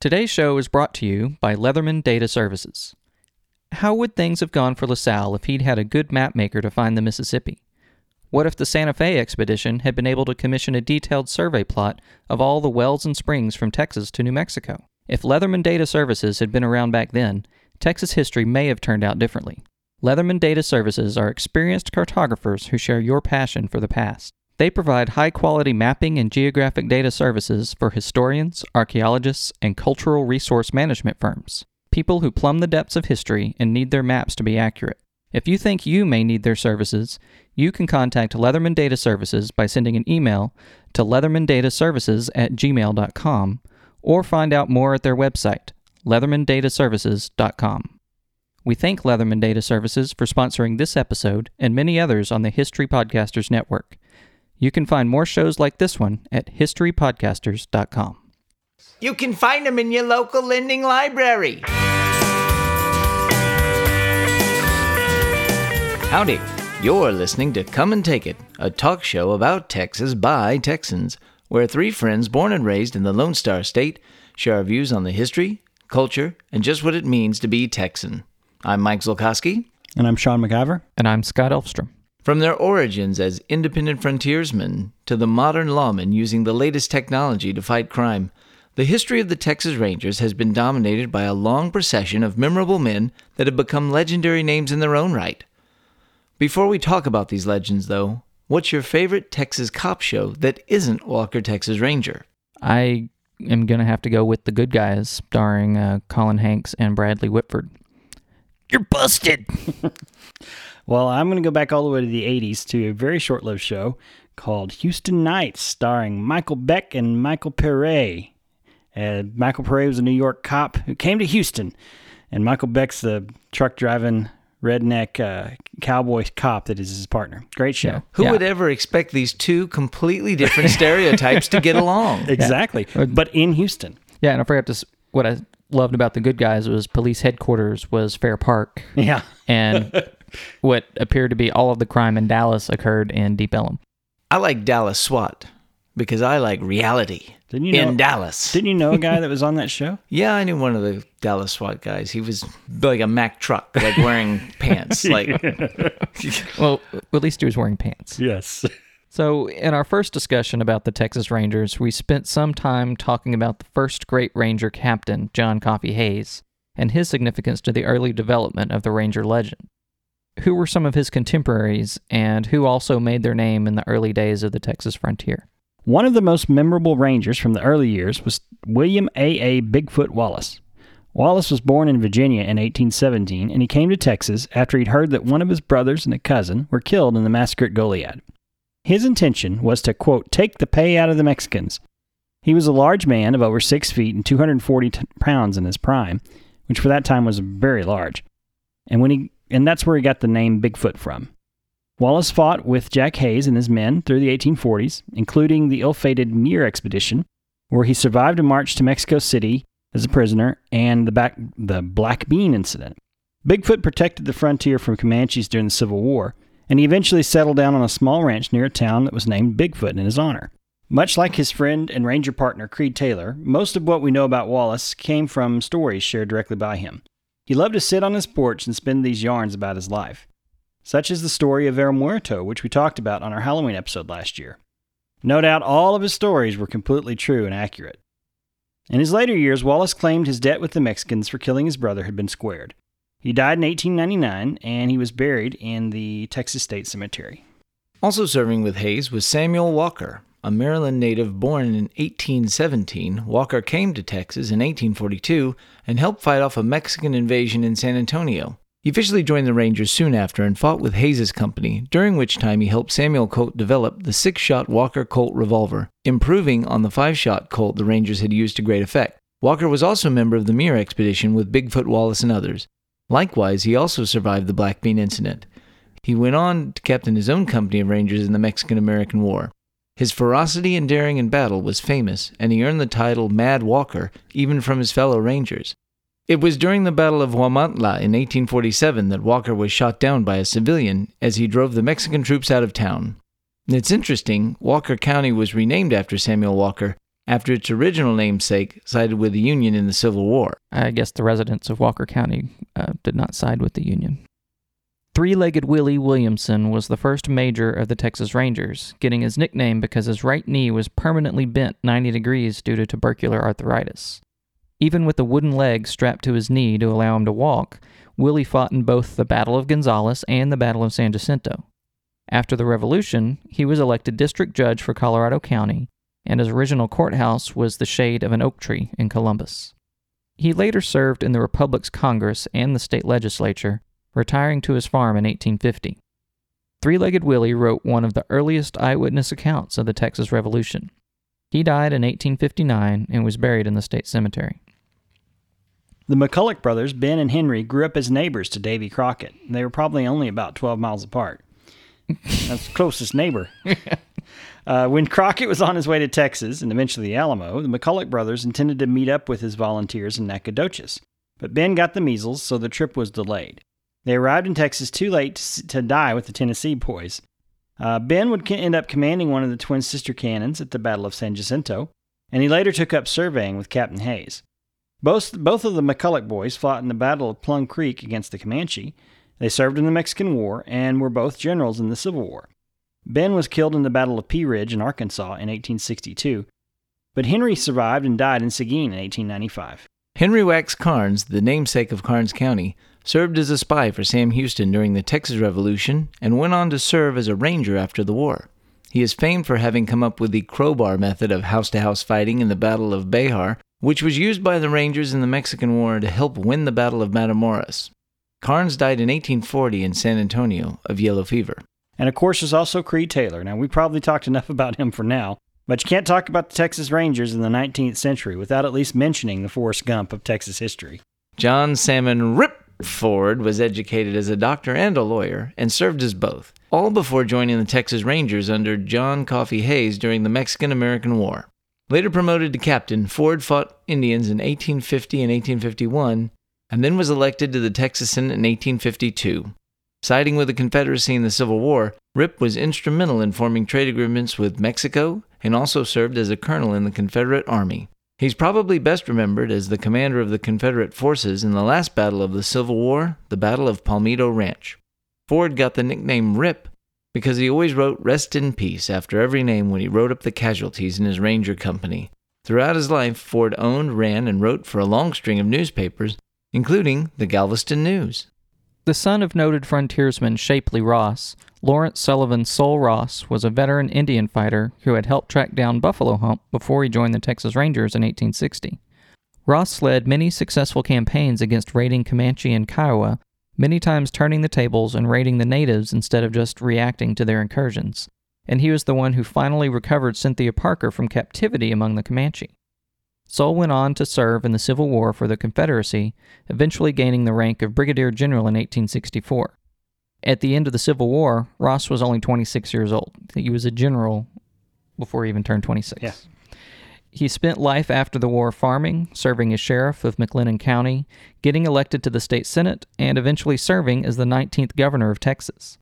Today's show is brought to you by Leatherman Data Services. How would things have gone for LaSalle if he'd had a good map maker to find the Mississippi? What if the Santa Fe expedition had been able to commission a detailed survey plot of all the wells and springs from Texas to New Mexico? If Leatherman Data Services had been around back then, Texas history may have turned out differently. Leatherman Data Services are experienced cartographers who share your passion for the past. They provide high quality mapping and geographic data services for historians, archaeologists, and cultural resource management firms, people who plumb the depths of history and need their maps to be accurate. If you think you may need their services, you can contact Leatherman Data Services by sending an email to leathermandataservices at gmail.com or find out more at their website, leathermandataservices.com. We thank Leatherman Data Services for sponsoring this episode and many others on the History Podcasters Network. You can find more shows like this one at historypodcasters.com. You can find them in your local lending library. Howdy. You're listening to Come and Take It, a talk show about Texas by Texans, where three friends born and raised in the Lone Star State share our views on the history, culture, and just what it means to be Texan. I'm Mike Zolkowski. And I'm Sean McIver. And I'm Scott Elfstrom. From their origins as independent frontiersmen to the modern lawmen using the latest technology to fight crime, the history of the Texas Rangers has been dominated by a long procession of memorable men that have become legendary names in their own right. Before we talk about these legends, though, what's your favorite Texas cop show that isn't Walker Texas Ranger? I am going to have to go with The Good Guys, starring uh, Colin Hanks and Bradley Whitford. You're busted! well, I'm going to go back all the way to the 80s to a very short lived show called Houston Knights, starring Michael Beck and Michael Paré. Uh, Michael Paré was a New York cop who came to Houston, and Michael Beck's the truck driving redneck uh, cowboy cop that is his partner. Great show. Yeah. Who yeah. would ever expect these two completely different stereotypes to get along? Exactly. Yeah. But in Houston. Yeah, and I forgot to what I loved about the good guys was police headquarters was Fair Park. Yeah. And what appeared to be all of the crime in Dallas occurred in Deep Ellum. I like Dallas SWAT because I like reality. Didn't you know, in Dallas? Didn't you know a guy that was on that show? Yeah, I knew one of the Dallas SWAT guys. He was like a Mack truck, like wearing pants. Like, well, at least he was wearing pants. Yes. So, in our first discussion about the Texas Rangers, we spent some time talking about the first great Ranger captain, John Coffee Hays, and his significance to the early development of the Ranger legend. Who were some of his contemporaries, and who also made their name in the early days of the Texas frontier? One of the most memorable Rangers from the early years was William A. A. Bigfoot Wallace. Wallace was born in Virginia in 1817, and he came to Texas after he'd heard that one of his brothers and a cousin were killed in the massacre at Goliad. His intention was to, quote, take the pay out of the Mexicans. He was a large man of over six feet and 240 t- pounds in his prime, which for that time was very large. And when he and that's where he got the name Bigfoot from. Wallace fought with Jack Hays and his men through the 1840s, including the ill fated Mier expedition, where he survived a march to Mexico City as a prisoner, and the, back, the Black Bean incident. Bigfoot protected the frontier from Comanches during the Civil War, and he eventually settled down on a small ranch near a town that was named Bigfoot in his honor. Much like his friend and ranger partner Creed Taylor, most of what we know about Wallace came from stories shared directly by him. He loved to sit on his porch and spin these yarns about his life such as the story of El Muerto, which we talked about on our Halloween episode last year. No doubt all of his stories were completely true and accurate. In his later years, Wallace claimed his debt with the Mexicans for killing his brother had been squared. He died in 1899 and he was buried in the Texas State Cemetery. Also serving with Hays was Samuel Walker, a Maryland native born in 1817. Walker came to Texas in 1842 and helped fight off a Mexican invasion in San Antonio. He officially joined the Rangers soon after and fought with Hays's company, during which time he helped Samuel Colt develop the six shot Walker Colt revolver, improving on the five shot Colt the Rangers had used to great effect. Walker was also a member of the Mier expedition with Bigfoot Wallace and others. Likewise, he also survived the Black Bean incident. He went on to captain his own company of Rangers in the Mexican American War. His ferocity and daring in battle was famous, and he earned the title Mad Walker even from his fellow Rangers. It was during the Battle of Huamantla in 1847 that Walker was shot down by a civilian as he drove the Mexican troops out of town. It's interesting, Walker County was renamed after Samuel Walker, after its original namesake sided with the Union in the Civil War. I guess the residents of Walker County uh, did not side with the Union. Three legged Willie Williamson was the first major of the Texas Rangers, getting his nickname because his right knee was permanently bent 90 degrees due to tubercular arthritis. Even with a wooden leg strapped to his knee to allow him to walk, Willie fought in both the Battle of Gonzales and the Battle of San Jacinto. After the Revolution, he was elected district judge for Colorado County, and his original courthouse was the shade of an oak tree in Columbus. He later served in the Republic's Congress and the state legislature, retiring to his farm in 1850. Three Legged Willie wrote one of the earliest eyewitness accounts of the Texas Revolution. He died in 1859 and was buried in the state cemetery. The McCulloch brothers, Ben and Henry, grew up as neighbors to Davy Crockett. They were probably only about 12 miles apart. That's the closest neighbor. uh, when Crockett was on his way to Texas and eventually the Alamo, the McCulloch brothers intended to meet up with his volunteers in Nacogdoches. But Ben got the measles, so the trip was delayed. They arrived in Texas too late to, to die with the Tennessee boys. Uh, ben would end up commanding one of the twin sister cannons at the Battle of San Jacinto, and he later took up surveying with Captain Hays. Both, both of the McCulloch boys fought in the Battle of Plum Creek against the Comanche. They served in the Mexican War and were both generals in the Civil War. Ben was killed in the Battle of Pea Ridge in Arkansas in 1862, but Henry survived and died in Seguin in 1895. Henry Wax Karnes, the namesake of Karnes County, served as a spy for Sam Houston during the Texas Revolution and went on to serve as a ranger after the war. He is famed for having come up with the crowbar method of house to house fighting in the Battle of Bexar, which was used by the Rangers in the Mexican War to help win the Battle of Matamoros. Karnes died in 1840 in San Antonio of yellow fever. And of course, there's also Creed Taylor. Now, we probably talked enough about him for now, but you can't talk about the Texas Rangers in the 19th century without at least mentioning the Forrest Gump of Texas history. John Salmon Rip Ford was educated as a doctor and a lawyer and served as both, all before joining the Texas Rangers under John Coffee Hays during the Mexican American War. Later promoted to captain, Ford fought Indians in 1850 and 1851, and then was elected to the Texas Senate in 1852. Siding with the Confederacy in the Civil War, Rip was instrumental in forming trade agreements with Mexico and also served as a colonel in the Confederate Army. He's probably best remembered as the commander of the Confederate forces in the last battle of the Civil War, the Battle of Palmito Ranch. Ford got the nickname Rip because he always wrote Rest in Peace after every name when he wrote up the casualties in his Ranger company. Throughout his life, Ford owned, ran, and wrote for a long string of newspapers, including the Galveston News. The son of noted frontiersman Shapley Ross, Lawrence Sullivan Sul Ross was a veteran Indian fighter who had helped track down Buffalo Hump before he joined the Texas Rangers in 1860. Ross led many successful campaigns against raiding Comanche and Kiowa, many times turning the tables and raiding the natives instead of just reacting to their incursions, and he was the one who finally recovered Cynthia Parker from captivity among the Comanche. Sul went on to serve in the Civil War for the Confederacy, eventually gaining the rank of Brigadier General in 1864. At the end of the Civil War, Ross was only 26 years old. He was a general before he even turned 26. Yeah. He spent life after the war farming, serving as sheriff of McLennan County, getting elected to the state senate, and eventually serving as the 19th governor of Texas.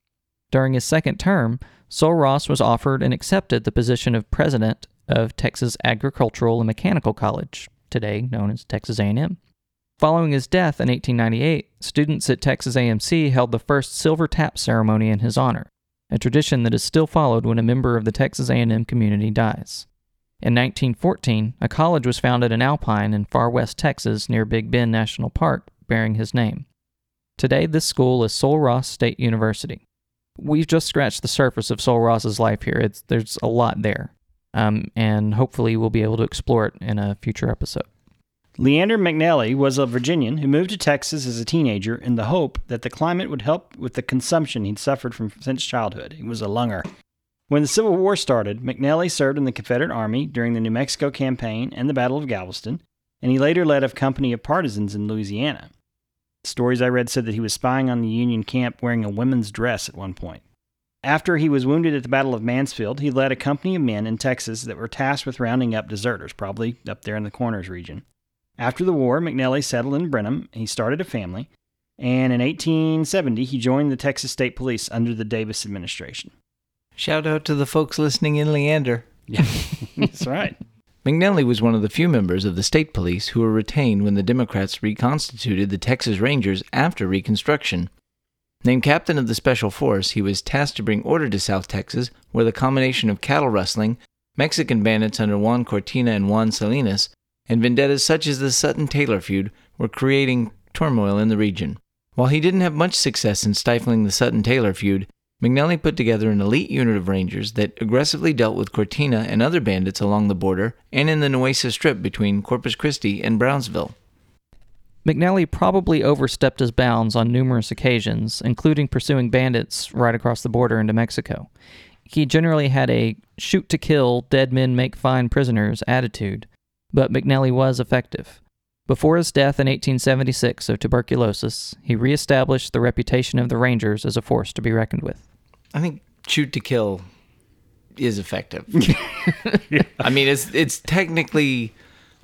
During his second term, Sul Ross was offered and accepted the position of president of Texas Agricultural and Mechanical College, today known as Texas A&M. Following his death in 1898, students at Texas A&M held the first silver tap ceremony in his honor, a tradition that is still followed when a member of the Texas A&M community dies. In 1914, a college was founded in Alpine in far west Texas near Big Bend National Park bearing his name. Today, this school is Sul Ross State University. We've just scratched the surface of Sul Ross's life here. It's, there's a lot there, um, and hopefully we'll be able to explore it in a future episode. Leander McNelly was a Virginian who moved to Texas as a teenager in the hope that the climate would help with the consumption he'd suffered from since childhood. He was a lunger. When the Civil War started, McNelly served in the Confederate Army during the New Mexico Campaign and the Battle of Galveston, and he later led a company of partisans in Louisiana. Stories I read said that he was spying on the Union camp wearing a women's dress at one point. After he was wounded at the Battle of Mansfield, he led a company of men in Texas that were tasked with rounding up deserters, probably up there in the Corners region. After the war, McNelly settled in Brenham. He started a family. And in 1870, he joined the Texas State Police under the Davis administration. Shout out to the folks listening in Leander. Yeah, that's right. McNelly was one of the few members of the state police who were retained when the Democrats reconstituted the Texas Rangers after Reconstruction. Named captain of the special force, he was tasked to bring order to South Texas, where the combination of cattle rustling, Mexican bandits under Juan Cortina and Juan Salinas, and vendettas such as the Sutton Taylor feud were creating turmoil in the region. While he didn't have much success in stifling the Sutton Taylor feud, McNelly put together an elite unit of Rangers that aggressively dealt with Cortina and other bandits along the border and in the Nueces Strip between Corpus Christi and Brownsville. McNelly probably overstepped his bounds on numerous occasions, including pursuing bandits right across the border into Mexico. He generally had a shoot to kill, dead men make fine prisoners attitude, but McNelly was effective. Before his death in 1876 of tuberculosis, he reestablished the reputation of the Rangers as a force to be reckoned with. I think shoot to kill is effective. I mean, it's it's technically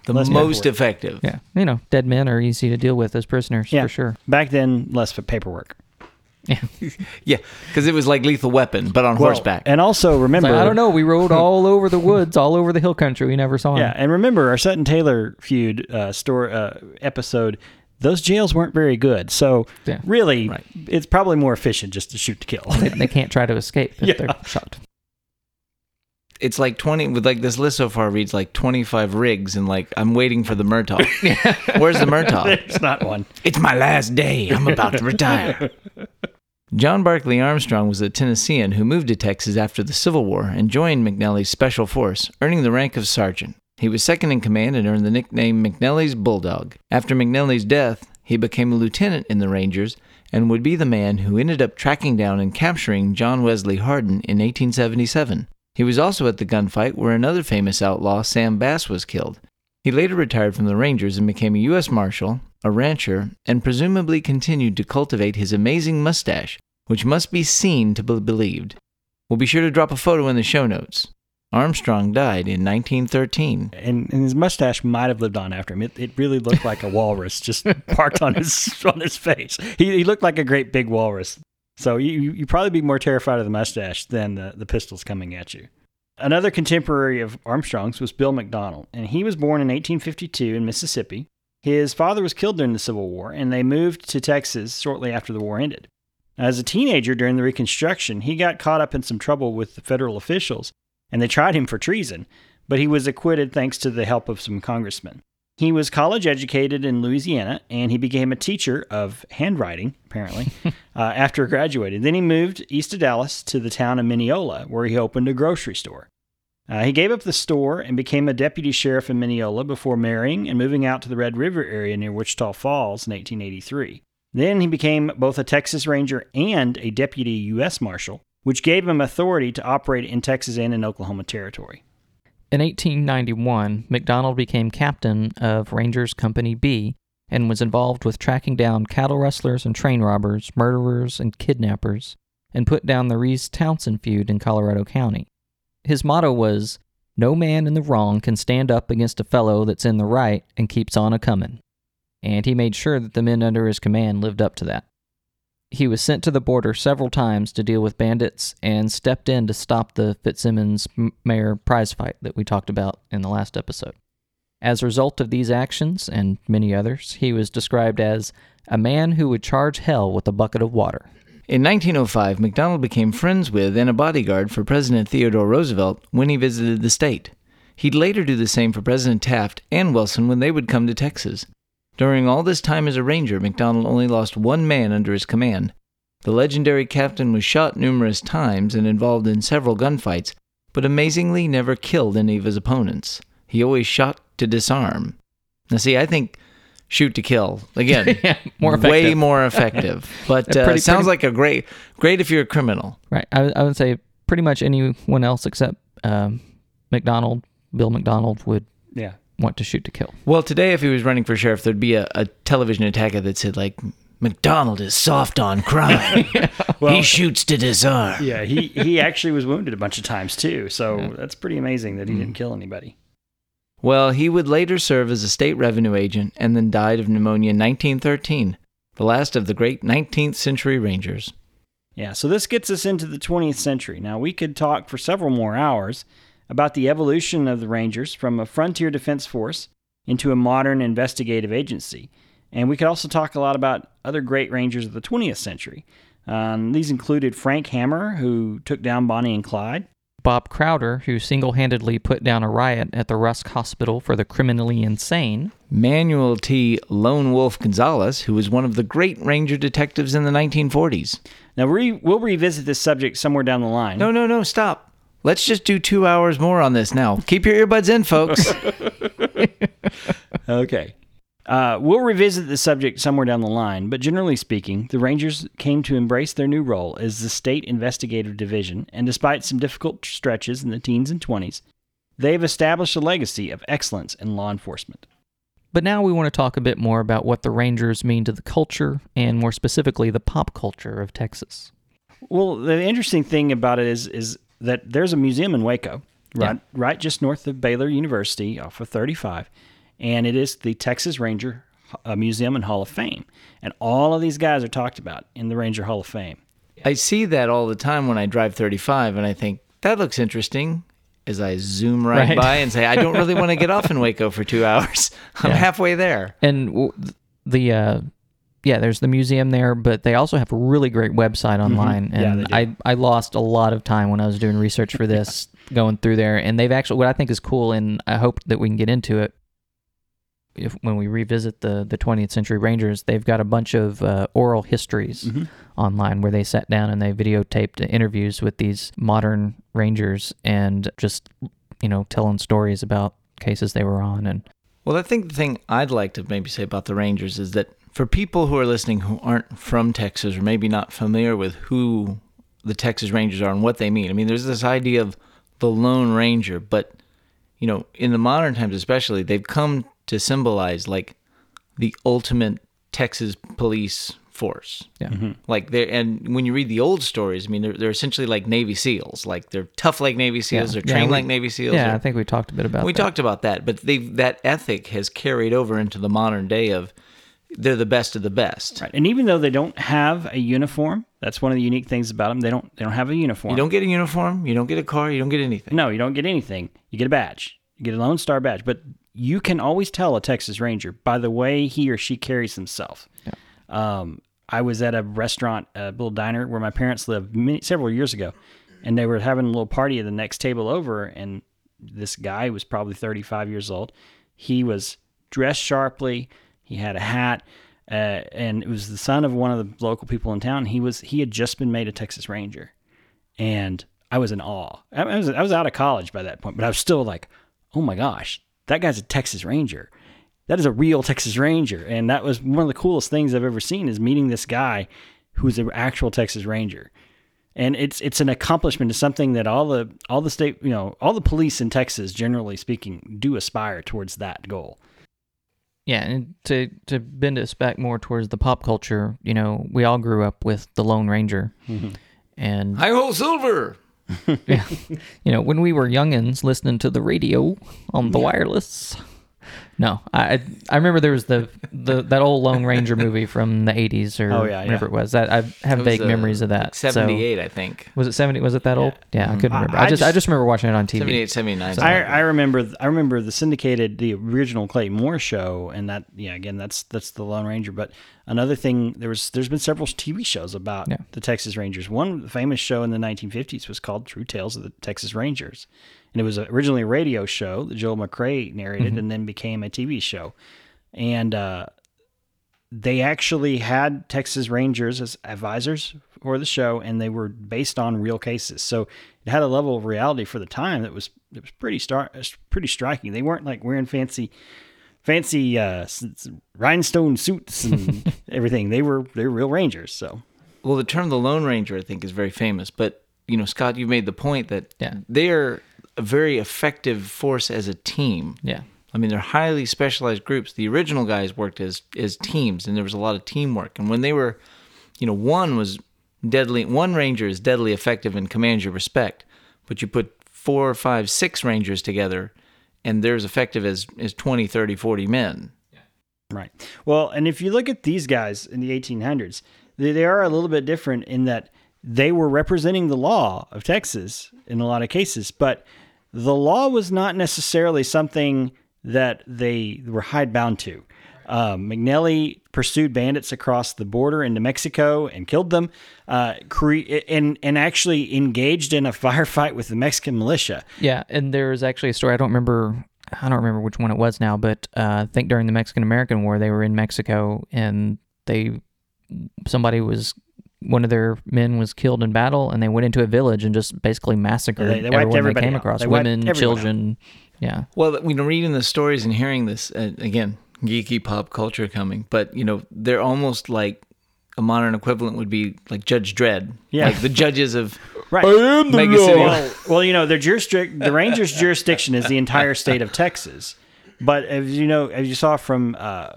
the Less most paperwork. effective. Yeah, you know, dead men are easy to deal with as prisoners, Yeah. for sure. Back then, less for paperwork. Yeah. Yeah, because it was like Lethal Weapon, but on Well, horseback. And also remember, like, I don't know. We rode all over the woods, all over the hill country. We never saw him. Yeah, and remember our Sutton Taylor feud uh, store uh, episode. Those jails weren't very good, so Yeah. really, Right. it's probably more efficient just to shoot to kill. They, they can't try to escape if Yeah. they're shot. It's like twenty with like this list so far reads like twenty five Riggs, and like I'm waiting for the Murtaugh. Where's the Murtaugh? It's not one. It's my last day. I'm about to retire. John Barkley Armstrong was a Tennessean who moved to Texas after the Civil War and joined McNelly's Special Force, earning the rank of sergeant. He was second in command and earned the nickname McNelly's Bulldog. After McNelly's death, he became a lieutenant in the Rangers and would be the man who ended up tracking down and capturing John Wesley Hardin in 1877. He was also at the gunfight where another famous outlaw, Sam Bass, was killed. He later retired from the Rangers and became a U.S. Marshal, a rancher, and presumably continued to cultivate his amazing mustache, which must be seen to be believed. We'll be sure to drop a photo in the show notes. Armstrong died in 1913. And, and his mustache might have lived on after him. It, it really looked like a walrus just parked on his on his face. He, he looked like a great big walrus. So you you you'd probably be more terrified of the mustache than the, the pistols coming at you. Another contemporary of Armstrong's was Bill McDonald, and he was born in 1852 in Mississippi. His father was killed during the Civil War, and they moved to Texas shortly after the war ended. As a teenager during the Reconstruction, he got caught up in some trouble with the federal officials, and they tried him for treason, but he was acquitted thanks to the help of some congressmen. He was college educated in Louisiana, and he became a teacher of handwriting, apparently, uh, after graduating. Then he moved east of Dallas to the town of Mineola, where he opened a grocery store. Uh, he gave up the store and became a deputy sheriff in Mineola before marrying and moving out to the Red River area near Wichita Falls in 1883. Then he became both a Texas Ranger and a deputy U.S. Marshal, which gave him authority to operate in Texas and in Oklahoma Territory. In 1891, McDonald became captain of Rangers Company B and was involved with tracking down cattle rustlers and train robbers, murderers, and kidnappers, and put down the Reese Townsend feud in Colorado County. His motto was, No man in the wrong can stand up against a fellow that's in the right and keeps on a comin'. And he made sure that the men under his command lived up to that. He was sent to the border several times to deal with bandits and stepped in to stop the Fitzsimmons Maher prize fight that we talked about in the last episode. As a result of these actions and many others, he was described as a man who would charge hell with a bucket of water. In 1905, McDonald became friends with and a bodyguard for President Theodore Roosevelt when he visited the state. He'd later do the same for President Taft and Wilson when they would come to Texas. During all this time as a ranger, McDonald only lost one man under his command. The legendary captain was shot numerous times and involved in several gunfights, but amazingly never killed any of his opponents. He always shot to disarm. Now, see, I think shoot to kill again, more way more effective. But uh, Pretty- sounds pretty- like a great, great if you're a criminal. Right. I, I would say pretty much anyone else except um, McDonald, Bill McDonald, would Yeah. Want to shoot to kill. Well, today, if he was running for sheriff, there'd be a, a television attacker that said like, "McDonald is soft on crime. Well- he shoots to disarm." Yeah, he, he actually was wounded a bunch of times too, so that's pretty amazing that he didn't mm-hmm. kill anybody. Well, he would later serve as a state revenue agent and then died of pneumonia in 1913, the last of the great 19th century Rangers. Yeah, so this gets us into the 20th century. Now, we could talk for several more hours about the evolution of the Rangers from a frontier defense force into a modern investigative agency. And we could also talk a lot about other great Rangers of the 20th century. Um, these included Frank Hammer, who took down Bonnie and Clyde, Bob Crowder, who single handedly put down a riot at the Rusk Hospital for the criminally insane. Manuel T. Lone Wolf Gonzaullas, who was one of the great Ranger detectives in the 1940s. Now, we, we'll revisit this subject somewhere down the line. No, no, no, stop. Let's just do two hours more on this now. Keep your earbuds in, folks. Okay. Uh, we'll revisit the subject somewhere down the line, but generally speaking, the Rangers came to embrace their new role as the state investigative division, and despite some difficult stretches in the teens and 20s, they've established a legacy of excellence in law enforcement. But now we want to talk a bit more about what the Rangers mean to the culture, and more specifically, the pop culture of Texas. Well, the interesting thing about it is is that there's a museum in Waco, right, right just north of Baylor University, off of 35, and it is the Texas Ranger uh, Museum and Hall of Fame, and all of these guys are talked about in the Ranger Hall of Fame. I see that all the time when I drive 35, and I think, that looks interesting. As I zoom right, Right. by and say, I don't really want to get off in Waco for two hours. I'm Yeah. halfway there. And w- the uh, yeah, there's the museum there, but they also have a really great website online. Mm-hmm. Yeah, And do. I I lost a lot of time when I was doing research for this, going through there. And they've actually what I think is cool, and I hope that we can get into it. If when we revisit the the 20th century Rangers, they've got a bunch of uh, oral histories Mhm. online where they sat down and they videotaped interviews with these modern Rangers and just you know telling stories about cases they were on and Well, I think the thing I'd like to maybe say about the Rangers is that for people who are listening who aren't from Texas or maybe not familiar with who the Texas Rangers are and what they mean, I mean, there's this idea of the Lone Ranger, but, you know, in the modern times especially, they've come to symbolize like the ultimate Texas police force. yeah. Mm-hmm. Like they and when you read the old stories, I mean, they're, they're essentially like Navy SEAls. Like they're tough like Navy SEAls. They're Yeah, trained we- like Navy SEAls. Yeah, they're- I think we talked a bit about that. we that. talked about that, but they that ethic has carried over into the modern day of they're the best of the best. Right. And even though they don't have a uniform, that's one of the unique things about them. They don't they don't have a uniform. You don't get a uniform, you don't get a car, you don't get anything. No, you don't get anything. You get a badge. You get a Lone Star badge, but you can always tell a Texas Ranger by the way he or she carries himself. Um, I was at a restaurant, a little diner where my parents lived many, several years ago, and they were having a little party at the next table over, and this guy was probably 35 years old. He was dressed sharply. He had a hat, uh, and it was the son of one of the local people in town. He was he had just been made a Texas Ranger, and I was in awe. I I was I was out of college by that point, but I was still like, oh my gosh, that guy's a Texas Ranger. That is a real Texas Ranger, and that was one of the coolest things I've ever seen is meeting this guy who's an actual Texas Ranger. And it's it's an accomplishment. It's something that all the all the state you know all the police in Texas, generally speaking, do aspire towards that goal. Yeah, and to to bend us back more towards the pop culture, you know, we all grew up with the Lone Ranger, mm-hmm. and I hold silver. yeah, you know, when we were youngins listening to the radio on the wireless. No, I I remember there was the, the that old Lone Ranger movie from the eighties or Oh, yeah, whatever yeah. it was. That I have It was, vague uh, memories of that. So- Seventy eight, I think. was it seventy? Was it that old? Yeah, I couldn't remember. I I, just I just- just remember watching it on TV. 78, 79. I, I remember I remember the syndicated the original Clay Moore show and that yeah again that's that's the Lone Ranger but another thing there was there's been several TV shows about Yeah. the Texas Rangers one famous show in the 1950s was called True Tales of the Texas Rangers and it was originally a radio show that Joel McCrea narrated and then became a TV show and uh, they actually had Texas Rangers as advisors for the show, and they were based on real cases. So it had a level of reality for the time that was it was pretty star pretty striking. They weren't like wearing fancy fancy uh, s- s- rhinestone suits and everything. They were they were real Rangers. So Well, the term the Lone Ranger, I think, is very famous. But you know, Scott, you made the point that Yeah. they are a very effective force as a team. Yeah. I mean, they're highly specialized groups. The original guys worked as as teams, and there was a lot of teamwork. And when they were, you know, one was deadly. One ranger is deadly effective and commands your respect. But you put four, five, six rangers together, and they're as effective as as 20, 30, 40 men. Right. Well, and if you look at these guys in the 1800s, they, they are a little bit different in that they were representing the law of Texas in a lot of cases, but the law was not necessarily something that they were hidebound to. Um, McNelly pursued bandits across the border into Mexico and killed them, uh, cre- and and actually engaged in a firefight with the Mexican militia. Yeah, and there was actually a story. I don't remember. I don't remember which one it was now, but uh, I think during the Mexican American War, they were in Mexico and they somebody was one of their men was killed in battle, and they went into a village and just basically massacred They- they everyone they came out. across, They women, children. Yeah, Well, you know, reading the stories and hearing this uh, again, geeky pop culture coming, but you know, they're almost like a modern equivalent would be like Judge Dredd, Yeah. like the judges of Right. Mega City. Well, well, you know, the jurisdic- the Rangers' jurisdiction is the entire state of Texas. But as you know, as you saw from uh,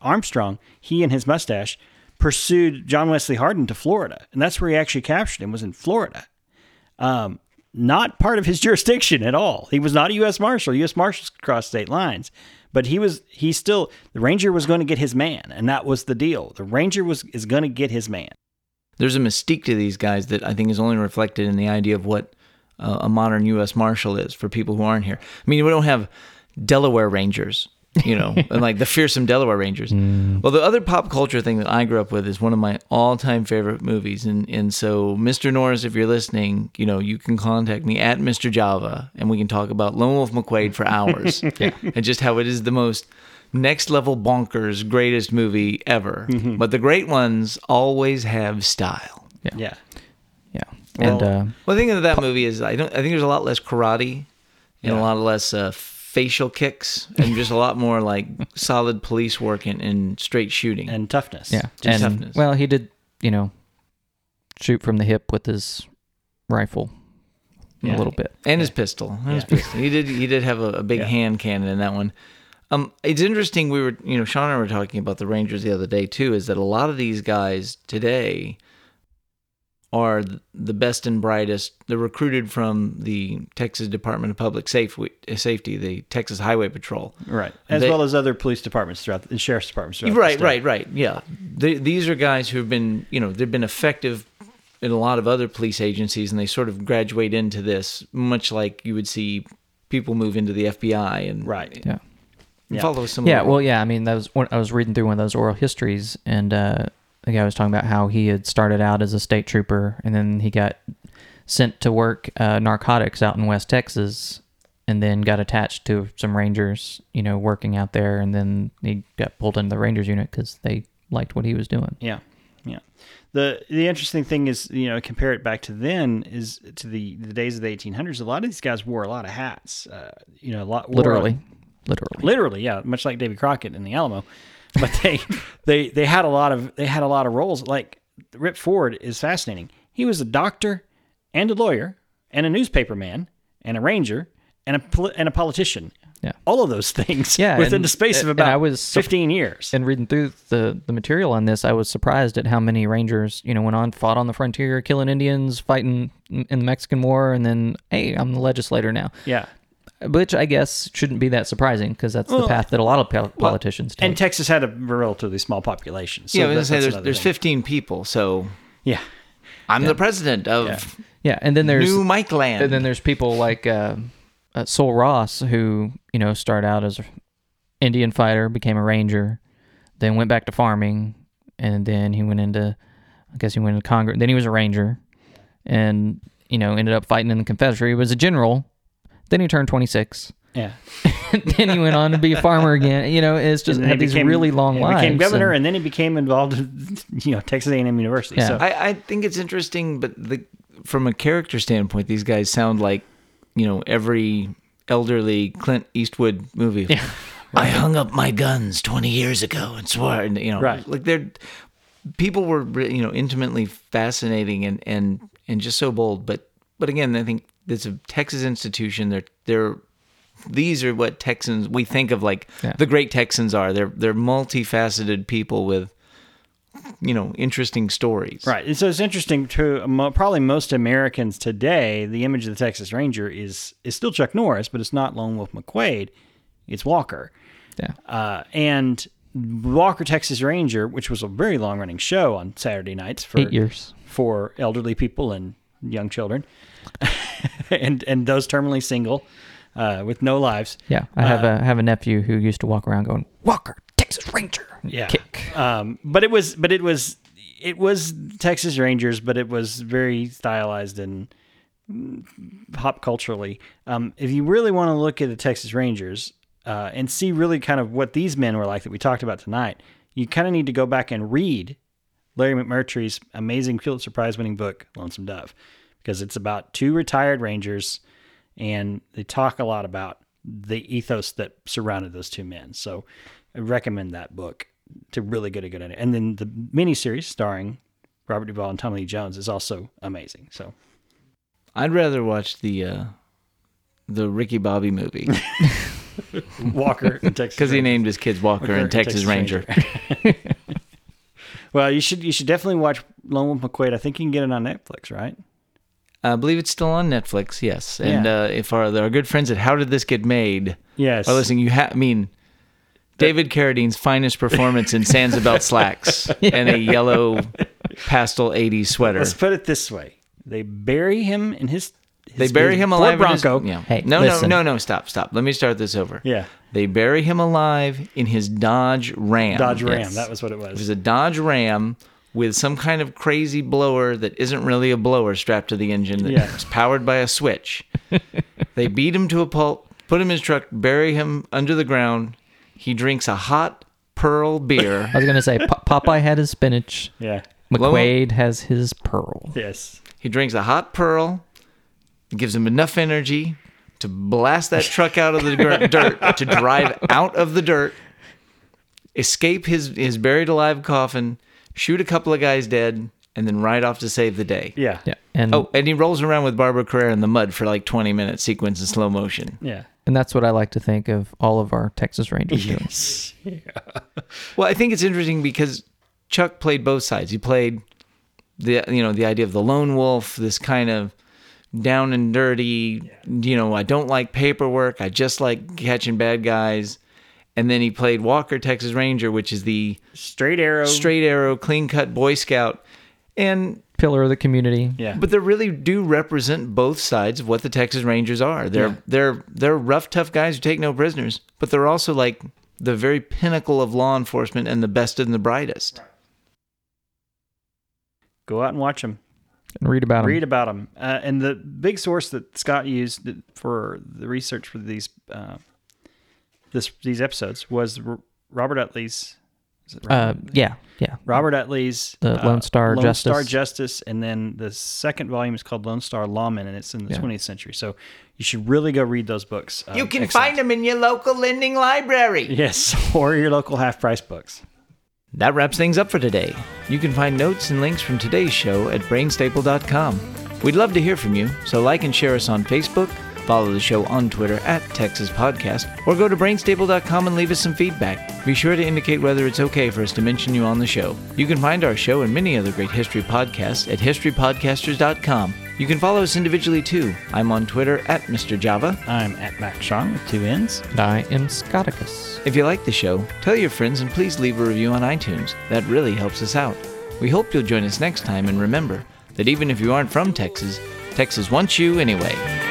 Armstrong, he and his mustache pursued John Wesley Hardin to Florida, and that's where he actually captured him. Was in Florida, um, not part of his jurisdiction at all. He was not a U.S. Marshal. U.S. Marshals cross state lines, but he was. He still the Ranger was going to get his man, and that was the deal. The Ranger was is going to get his man. there's a mystique to these guys that I think is only reflected in the idea of what uh, a modern U.S. Marshal is for people who aren't here. I mean, we don't have Delaware Rangers, you know, and like the fearsome Delaware Rangers. Well, the other pop culture thing that I grew up with is one of my all-time favorite movies, and and so Mr. Norris, if you're listening, you know, you can contact me at Mr. Java, and we can talk about Lone Wolf McQuade for hours, and just how it is the most next level bonkers greatest movie ever. But the great ones always have style. Yeah. yeah, and Well- uh, Well, the thing of that movie is I don't. I think there's a lot less karate and a lot less uh, facial kicks and just a lot more like solid police work and, and straight shooting. and toughness. yeah, just and toughness. well, he did you know shoot from the hip with his rifle Yeah. a little bit. and his pistol. And his pistol. He did. He did have a, a big Yeah. hand cannon in that one. Um, it's interesting. We were, you know, Sean and I were talking about the Rangers the other day too. Is that a lot of these guys today are the best and brightest. They're recruited from the Texas Department of Public Safety, Safety, the Texas Highway Patrol. Right. As They- well as other police departments throughout the, sheriff's departments throughout Right, state. right, right. Yeah, they, these are guys who have been, you know, they've been effective in a lot of other police agencies, and they sort of graduate into this, much like you would see people move into the FBI and Right. Yeah. and Yeah. follow some. Yeah, well, yeah. I mean, that was one, I was reading through one of those oral histories, and uh, the guy was talking about how he had started out as a state trooper, and then he got sent to work uh, narcotics out in West Texas, and then got attached to some Rangers, you know, working out there, and then he got pulled into the Rangers unit because they liked what he was doing. Yeah. Yeah. The the interesting thing is, you know, compare it back to then is to the the days of the 1800s. A lot of these guys wore a lot of hats. Uh, you know, a lot Literally, literally. literally, yeah, much like Davy Crockett in the Alamo. But they they they had a lot of they had a lot of roles. Like Rip Ford is fascinating. He was a doctor and a lawyer and a newspaper man and a ranger and a poli- and a politician. Yeah. all of those things. Yeah, within and- the space of about I was fifteen years. And reading through the, the material on this, I was surprised at how many Rangers, you know, went on, fought on the frontier, killing Indians, fighting in the Mexican War, and then, hey, I'm the legislator now. yeah, Which I guess shouldn't be that surprising because that's the path that a lot of pol- politicians take. and Texas had a relatively small population. So yeah, I was that- gonna say there's there's 15 people, so Yeah, I'm the president of Yeah. yeah, and then there's New Mike Land. and then there's people like uh, uh, Sul Ross who you know started out as an Indian fighter, became a ranger, then went back to farming, and then he went into, I guess he went into Congress. Then he was a ranger, and you know ended up fighting in the Confederacy. He was a general. Then he turned 26. yeah. then he went on to be a farmer again. You know, it's just had he these became- really long he lives. Became governor, and- and then he became involved in you know Texas A&M University. Yeah. So I, I think it's interesting, but the from a character standpoint, these guys sound like you know every elderly Clint Eastwood movie. Yeah. I hung up my guns 20 years ago and swore, and you know, Right. like they're people were you know intimately fascinating and and and just so bold. But but again, I think it's a Texas institution. They're they're these are what Texans we think of like Yeah. the great Texans are. They're they're multifaceted people with you know interesting stories. Right. And so it's interesting to probably most Americans today. The image of the Texas Ranger is is still Chuck Norris, but it's not Lone Wolf McQuade. It's Walker. yeah. Uh, and Walker Texas Ranger, which was a very long running show on Saturday nights for Eight years. for elderly people and young children. and and those terminally single uh, with no lives. Yeah, I have a have a nephew who used to walk around going Walker Texas Ranger. Yeah. kick. Um, but it was, but it was, it was Texas Rangers, but it was very stylized and mm, pop culturally. Um, if you really want to look at the Texas Rangers uh, and see really kind of what these men were like that we talked about tonight, you kind of need to go back and read Larry McMurtry's amazing Pulitzer Prize winning book, Lonesome Dove, because it's about two retired Rangers and they talk a lot about the ethos that surrounded those two men. So I recommend that book to really get a good idea. And then the miniseries starring Robert Duvall and Tommy Lee Jones is also amazing. So I'd rather watch the uh, the Ricky Bobby movie Walker and Texas because he named his kids Walker, and Texas, Ranger. well, you should you should definitely watch Lone Wolf McQuade. I think you can get it on Netflix, right? I believe it's still on Netflix. Yes, and Yeah. uh, if our our good friends at How Did This Get Made Yes. are listening, you have. I mean. David Carradine's finest performance in Sansabelt slacks and a yellow pastel 80s sweater. Let's put it this way: they bury him in his. his They bury his him Ford alive. in his- Bronco. yeah. Hey, no, listen. no, no, no. Stop, stop. Let me start this over. Yeah. They bury him alive in his Dodge Ram. Dodge Ram. Yes. That was what it was. It was. was a Dodge Ram with some kind of crazy blower that isn't really a blower strapped to the engine that's Yeah. powered by a switch. they beat him to a pulp, put him in his truck, bury him under the ground. He drinks a hot pearl beer. I was gonna say Po- Popeye had his spinach. yeah. McQuade has his pearl. Yes. He drinks a hot pearl. It gives him enough energy to blast that truck out of the dirt, to drive out of the dirt, escape his, his buried alive coffin, shoot a couple of guys dead, and then ride off to save the day. Yeah. Yeah, and Oh, and he rolls around with Barbara Carrera in the mud for like 20 minutes, sequence in slow motion. Yeah. and that's what I like to think of all of our Texas Rangers doing. Yes. Well, I think it's interesting because Chuck played both sides. He played the you know the idea of the lone wolf, this kind of down and dirty. You know, I don't like paperwork. I just like catching bad guys. And then he played Walker, Texas Ranger, which is the Straight arrow. straight arrow, clean cut Boy Scout. And Pillar of the community. Yeah. but they really do represent both sides of what the Texas Rangers are. They're Yeah. they're they're rough, tough guys who take no prisoners, but they're also like the very pinnacle of law enforcement and the best and the brightest. Go out and watch them. And read about them. Read about them. Uh, and the big source that Scott used for the research for these uh, this these episodes was R- Robert Utley's. Is Uh, Robert? yeah, yeah. Robert Utley's The Lone Star Lone Justice. Star Justice, and then the second volume is called Lone Star Lawman, and it's in the Yeah. 20th century. So you should really go read those books. Um, You can excellent. find them in your local lending library. Yes, or your local half price books. That wraps things up for today. You can find notes and links from today's show at brainstaple.com. We'd love to hear from you, so like and share us on Facebook, follow the show on Twitter at Texas Podcast, or go to brainstable.com and leave us some feedback. Be sure to indicate whether it's okay for us to mention you on the show. You can find our show and many other great history podcasts at historypodcasters.com. You can follow us individually too. I'm on Twitter at Mr. Java. I'm at Mac Sean with two N's. And I am Scotticus. If you like the show, tell your friends and please leave a review on iTunes. That really helps us out. We hope you'll join us next time and remember that even if you aren't from Texas, Texas wants you anyway.